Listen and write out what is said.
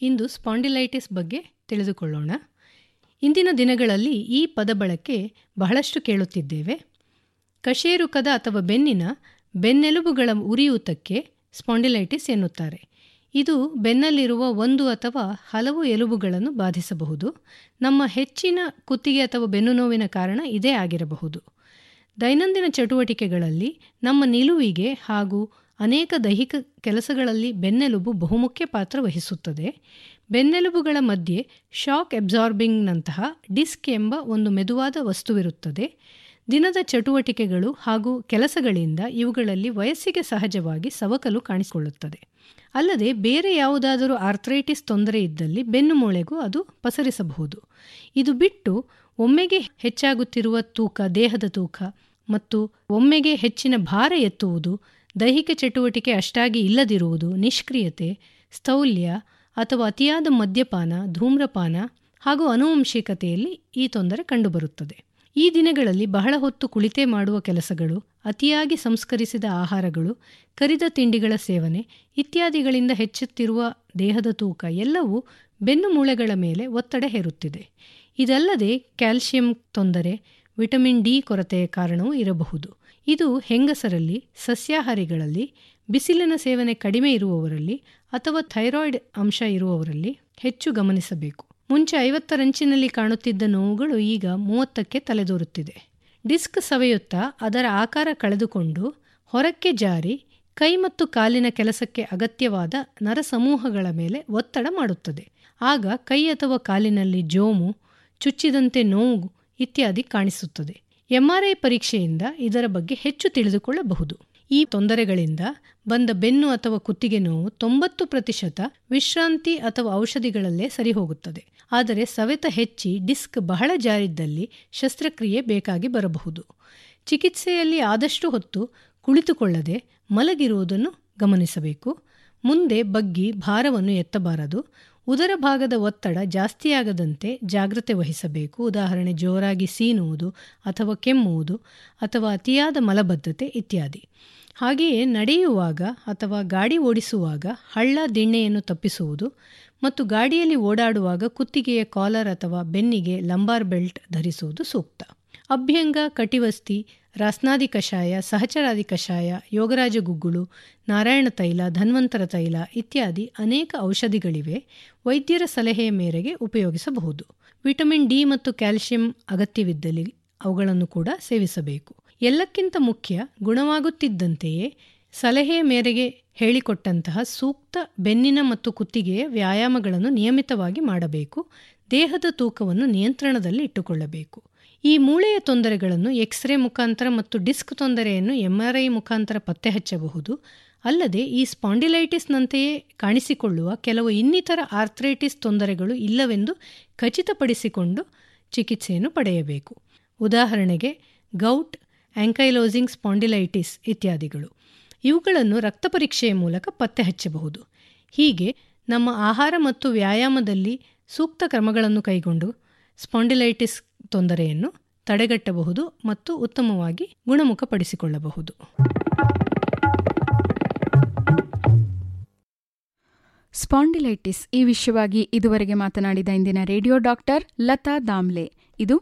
ಇಂದು spondylitis ಬಗ್ಗೆ ತಿಳಿದುಕೊಳ್ಳೋಣ. ಇಂದಿನ ದಿನಗಳಲ್ಲಿ ಈ ಪದ ಬಳಕೆ ಬಹಳಷ್ಟು ಕೇಳುತ್ತಿದ್ದೇವೆ. ಕಶೇರುಕದ ಅಥವಾ ಬೆನ್ನಿನ ಬೆನ್ನೆಲುಬುಗಳ ಉರಿಯೂತಕ್ಕೆ ಸ್ಪಾಂಡಿಲೈಟಿಸ್ ಎನ್ನುತ್ತಾರೆ. ಇದು ಬೆನ್ನಲ್ಲಿರುವ ಒಂದು ಅಥವಾ ಹಲವು ಎಲುಬುಗಳನ್ನು ಬಾಧಿಸಬಹುದು. ನಮ್ಮ ಹೆಚ್ಚಿನ ಕುತ್ತಿಗೆ ಅಥವಾ ಬೆನ್ನು ನೋವಿನ ಕಾರಣ ಇದೇ ಆಗಿರಬಹುದು. ದೈನಂದಿನ ಚಟುವಟಿಕೆಗಳಲ್ಲಿ ನಮ್ಮ ನಿಲುವಿಗೆ ಹಾಗೂ ಅನೇಕ ದೈಹಿಕ ಕೆಲಸಗಳಲ್ಲಿ ಬೆನ್ನೆಲುಬು ಬಹುಮುಖ್ಯ ಪಾತ್ರ ವಹಿಸುತ್ತದೆ. ಬೆನ್ನೆಲುಬುಗಳ ಮಧ್ಯೆ ಶಾಕ್ ಎಬ್ಸಾರ್ಬಿಂಗ್ನಂತಹ ಡಿಸ್ಕ್ ಎಂಬ ಒಂದು ಮೆದುವಾದ ವಸ್ತುವಿರುತ್ತದೆ. ದಿನದ ಚಟುವಟಿಕೆಗಳು ಹಾಗೂ ಕೆಲಸಗಳಿಂದ ಇವುಗಳಲ್ಲಿ ವಯಸ್ಸಿಗೆ ಸಹಜವಾಗಿ ಸವಕಲು ಕಾಣಿಸಿಕೊಳ್ಳುತ್ತದೆ. ಅಲ್ಲದೆ ಬೇರೆ ಯಾವುದಾದರೂ ಆರ್ಥ್ರೈಟಿಸ್ ತೊಂದರೆ ಇದ್ದಲ್ಲಿ ಬೆನ್ನು ಮೂಳೆಗೂ ಅದು ಪಸರಿಸಬಹುದು. ಇದು ಬಿಟ್ಟು ಒಮ್ಮೆಗೆ ಹೆಚ್ಚಾಗುತ್ತಿರುವ ತೂಕ, ದೇಹದ ತೂಕ ಮತ್ತು ಒಮ್ಮೆಗೆ ಹೆಚ್ಚಿನ ಭಾರ ಎತ್ತುವುದು ದೈಹಿಕ ಚಟುವಟಿಕೆ ಅಷ್ಟಾಗಿ ಇಲ್ಲದಿರುವುದು ನಿಷ್ಕ್ರಿಯತೆ, ಸ್ಥೌಲ್ಯ ಅಥವಾ ಅತಿಯಾದ ಮದ್ಯಪಾನ, ಧೂಮ್ರಪಾನ ಹಾಗೂ ಅನುವಂಶಿಕತೆಯಲ್ಲಿ ಈ ತೊಂದರೆ ಕಂಡುಬರುತ್ತದೆ. ಈ ದಿನಗಳಲ್ಲಿ ಬಹಳ ಹೊತ್ತು ಕುಳಿತೆ ಮಾಡುವ ಕೆಲಸಗಳು, ಅತಿಯಾಗಿ ಸಂಸ್ಕರಿಸಿದ ಆಹಾರಗಳು, ಕರಿದ ತಿಂಡಿಗಳ ಸೇವನೆ ಇತ್ಯಾದಿಗಳಿಂದ ಹೆಚ್ಚುತ್ತಿರುವ ದೇಹದ ತೂಕ ಎಲ್ಲವೂ ಬೆನ್ನು ಮೂಳೆಗಳ ಮೇಲೆ ಒತ್ತಡ ಹೇರುತ್ತಿದೆ. ಇದಲ್ಲದೆ ಕ್ಯಾಲ್ಸಿಯಂ ತೊಂದರೆ, ವಿಟಮಿನ್ ಡಿ ಕೊರತೆಯ ಕಾರಣವೂ ಇರಬಹುದು. ಇದು ಹೆಂಗಸರಲ್ಲಿ, ಸಸ್ಯಾಹಾರಿಗಳಲ್ಲಿ, ಬಿಸಿಲಿನ ಸೇವನೆ ಕಡಿಮೆ ಇರುವವರಲ್ಲಿ ಅಥವಾ ಥೈರಾಯ್ಡ್ ಅಂಶ ಇರುವವರಲ್ಲಿ ಹೆಚ್ಚು ಗಮನಿಸಬೇಕು. ಮುಂಚೆ ಐವತ್ತರಂಚಿನಲ್ಲಿ ಕಾಣುತ್ತಿದ್ದ ನೋವುಗಳು ಈಗ ಮೂವತ್ತಕ್ಕೆ ತಲೆದೋರುತ್ತಿದೆ. ಡಿಸ್ಕ್ ಸವೆಯುತ್ತಾ ಅದರ ಆಕಾರ ಕಳೆದುಕೊಂಡು ಹೊರಕ್ಕೆ ಜಾರಿ ಕೈ ಮತ್ತು ಕಾಲಿನ ಕೆಲಸಕ್ಕೆ ಅಗತ್ಯವಾದ ನರಸಮೂಹಗಳ ಮೇಲೆ ಒತ್ತಡ ಮಾಡುತ್ತದೆ. ಆಗ ಕೈ ಅಥವಾ ಕಾಲಿನಲ್ಲಿ ಜೋಮು, ಚುಚ್ಚಿದಂತೆ ನೋವು ಇತ್ಯಾದಿ ಕಾಣಿಸುತ್ತದೆ. ಎಂಆರ್ಐ ಪರೀಕ್ಷೆಯಿಂದ ಇದರ ಬಗ್ಗೆ ಹೆಚ್ಚು ತಿಳಿದುಕೊಳ್ಳಬಹುದು. ಈ ತೊಂದರೆಗಳಿಂದ ಬಂದ ಬೆನ್ನು ಅಥವಾ ಕುತ್ತಿಗೆ ನೋವು ತೊಂಬತ್ತು ಪ್ರತಿಶತ ವಿಶ್ರಾಂತಿ ಅಥವಾ ಔಷಧಿಗಳಲ್ಲೇ ಸರಿಹೋಗುತ್ತದೆ. ಆದರೆ ಸವೆತ ಹೆಚ್ಚಿ ಡಿಸ್ಕ್ ಬಹಳ ಜಾರಿದ್ದಲ್ಲಿ ಶಸ್ತ್ರಕ್ರಿಯೆ ಬೇಕಾಗಿ ಬರಬಹುದು. ಚಿಕಿತ್ಸೆಯಲ್ಲಿ ಆದಷ್ಟು ಹೊತ್ತು ಕುಳಿತುಕೊಳ್ಳದೆ ಮಲಗಿರುವುದನ್ನು ಗಮನಿಸಬೇಕು. ಮುಂದೆ ಬಗ್ಗಿ ಭಾರವನ್ನು ಎತ್ತಬಾರದು. ಉದರ ಭಾಗದ ಒತ್ತಡ ಜಾಸ್ತಿಯಾಗದಂತೆ ಜಾಗ್ರತೆ ವಹಿಸಬೇಕು. ಉದಾಹರಣೆ, ಜೋರಾಗಿ ಸೀನುವುದು ಅಥವಾ ಕೆಮ್ಮುವುದು ಅಥವಾ ಅತಿಯಾದ ಮಲಬದ್ಧತೆ ಇತ್ಯಾದಿ. ಹಾಗೆಯೇ ನಡೆಯುವಾಗ ಅಥವಾ ಗಾಡಿ ಓಡಿಸುವಾಗ ಹಳ್ಳ, ದಿಣ್ಣೆಯನ್ನು ತಪ್ಪಿಸುವುದು ಮತ್ತು ಗಾಡಿಯಲ್ಲಿ ಓಡಾಡುವಾಗ ಕುತ್ತಿಗೆಯ ಕಾಲರ್ ಅಥವಾ ಬೆನ್ನಿಗೆ ಲಂಬಾರ್ ಬೆಲ್ಟ್ ಧರಿಸುವುದು ಸೂಕ್ತ. ಅಭ್ಯಂಗ, ಕಟಿವಸ್ತಿ, ರಾಸ್ನಾದಿ ಕಷಾಯ, ಸಹಚರಾದಿ ಕಷಾಯ, ಯೋಗರಾಜ ಗುಗ್ಗುಳು, ನಾರಾಯಣ ತೈಲ, ಧನ್ವಂತರ ತೈಲ ಇತ್ಯಾದಿ ಅನೇಕ ಔಷಧಿಗಳಿವೆ ವೈದ್ಯರ ಸಲಹೆಯ ಮೇರೆಗೆ ಉಪಯೋಗಿಸಬಹುದು. ವಿಟಮಿನ್ ಡಿ ಮತ್ತು ಕ್ಯಾಲ್ಸಿಯಂ ಅಗತ್ಯವಿದ್ದಲ್ಲಿ ಅವುಗಳನ್ನು ಕೂಡ ಸೇವಿಸಬೇಕು. ಎಲ್ಲಕ್ಕಿಂತ ಮುಖ್ಯ ಗುಣವಾಗುತ್ತಿದ್ದಂತೆಯೇ ಸಲಹೆಯ ಮೇರೆಗೆ ಹೇಳಿಕೊಟ್ಟಂತಹ ಸೂಕ್ತ ಬೆನ್ನಿನ ಮತ್ತು ಕುತ್ತಿಗೆಯ ವ್ಯಾಯಾಮಗಳನ್ನು ನಿಯಮಿತವಾಗಿ ಮಾಡಬೇಕು, ದೇಹದ ತೂಕವನ್ನು ನಿಯಂತ್ರಣದಲ್ಲಿ ಇಟ್ಟುಕೊಳ್ಳಬೇಕು. ಈ ಮೂಳೆಯ ತೊಂದರೆಗಳನ್ನು ಎಕ್ಸ್ರೇ ಮುಖಾಂತರ ಮತ್ತು ಡಿಸ್ಕ್ ತೊಂದರೆಯನ್ನು ಎಂಆರ್ಐ ಮುಖಾಂತರ ಪತ್ತೆ ಹಚ್ಚಬಹುದು ಅಲ್ಲದೆ ಈ ಸ್ಪಾಂಡಿಲೈಟಿಸ್ನಂತೆಯೇ ಕಾಣಿಸಿಕೊಳ್ಳುವ ಕೆಲವು ಇನ್ನಿತರ ಆರ್ಥ್ರೈಟಿಸ್ ತೊಂದರೆಗಳು ಇಲ್ಲವೆಂದು ಖಚಿತಪಡಿಸಿಕೊಂಡು ಚಿಕಿತ್ಸೆಯನ್ನು ಪಡೆಯಬೇಕು. ಉದಾಹರಣೆಗೆ, ಗೌಟ್, ಆಂಕೈಲೋಸಿಂಗ್ ಸ್ಪಾಂಡಿಲೈಟಿಸ್ ಇತ್ಯಾದಿಗಳು. ಇವುಗಳನ್ನು ರಕ್ತ ಪರೀಕ್ಷೆಯ ಮೂಲಕ ಪತ್ತೆ ಹಚ್ಚಬಹುದು ಹೀಗೆ ನಮ್ಮ ಆಹಾರ ಮತ್ತು ವ್ಯಾಯಾಮದಲ್ಲಿ ಸೂಕ್ತ ಕ್ರಮಗಳನ್ನು ಕೈಗೊಂಡು ಸ್ಪಾಂಡಿಲೈಟಿಸ್ ತೊಂದರೆಯನ್ನು ತಡೆಗಟ್ಟಬಹುದು ಮತ್ತು ಉತ್ತಮವಾಗಿ ಗುಣಮುಖಪಡಿಸಿಕೊಳ್ಳಬಹುದು. ಸ್ಪಾಂಡಿಲೈಟಿಸ್ ಈ ವಿಷಯವಾಗಿ ಇದುವರೆಗೆ ಮಾತನಾಡಿದ ಇಂದಿನ ರೇಡಿಯೋ ಡಾಕ್ಟರ್ ಲತಾ ದಾಮ್ಲೆ. ಇದು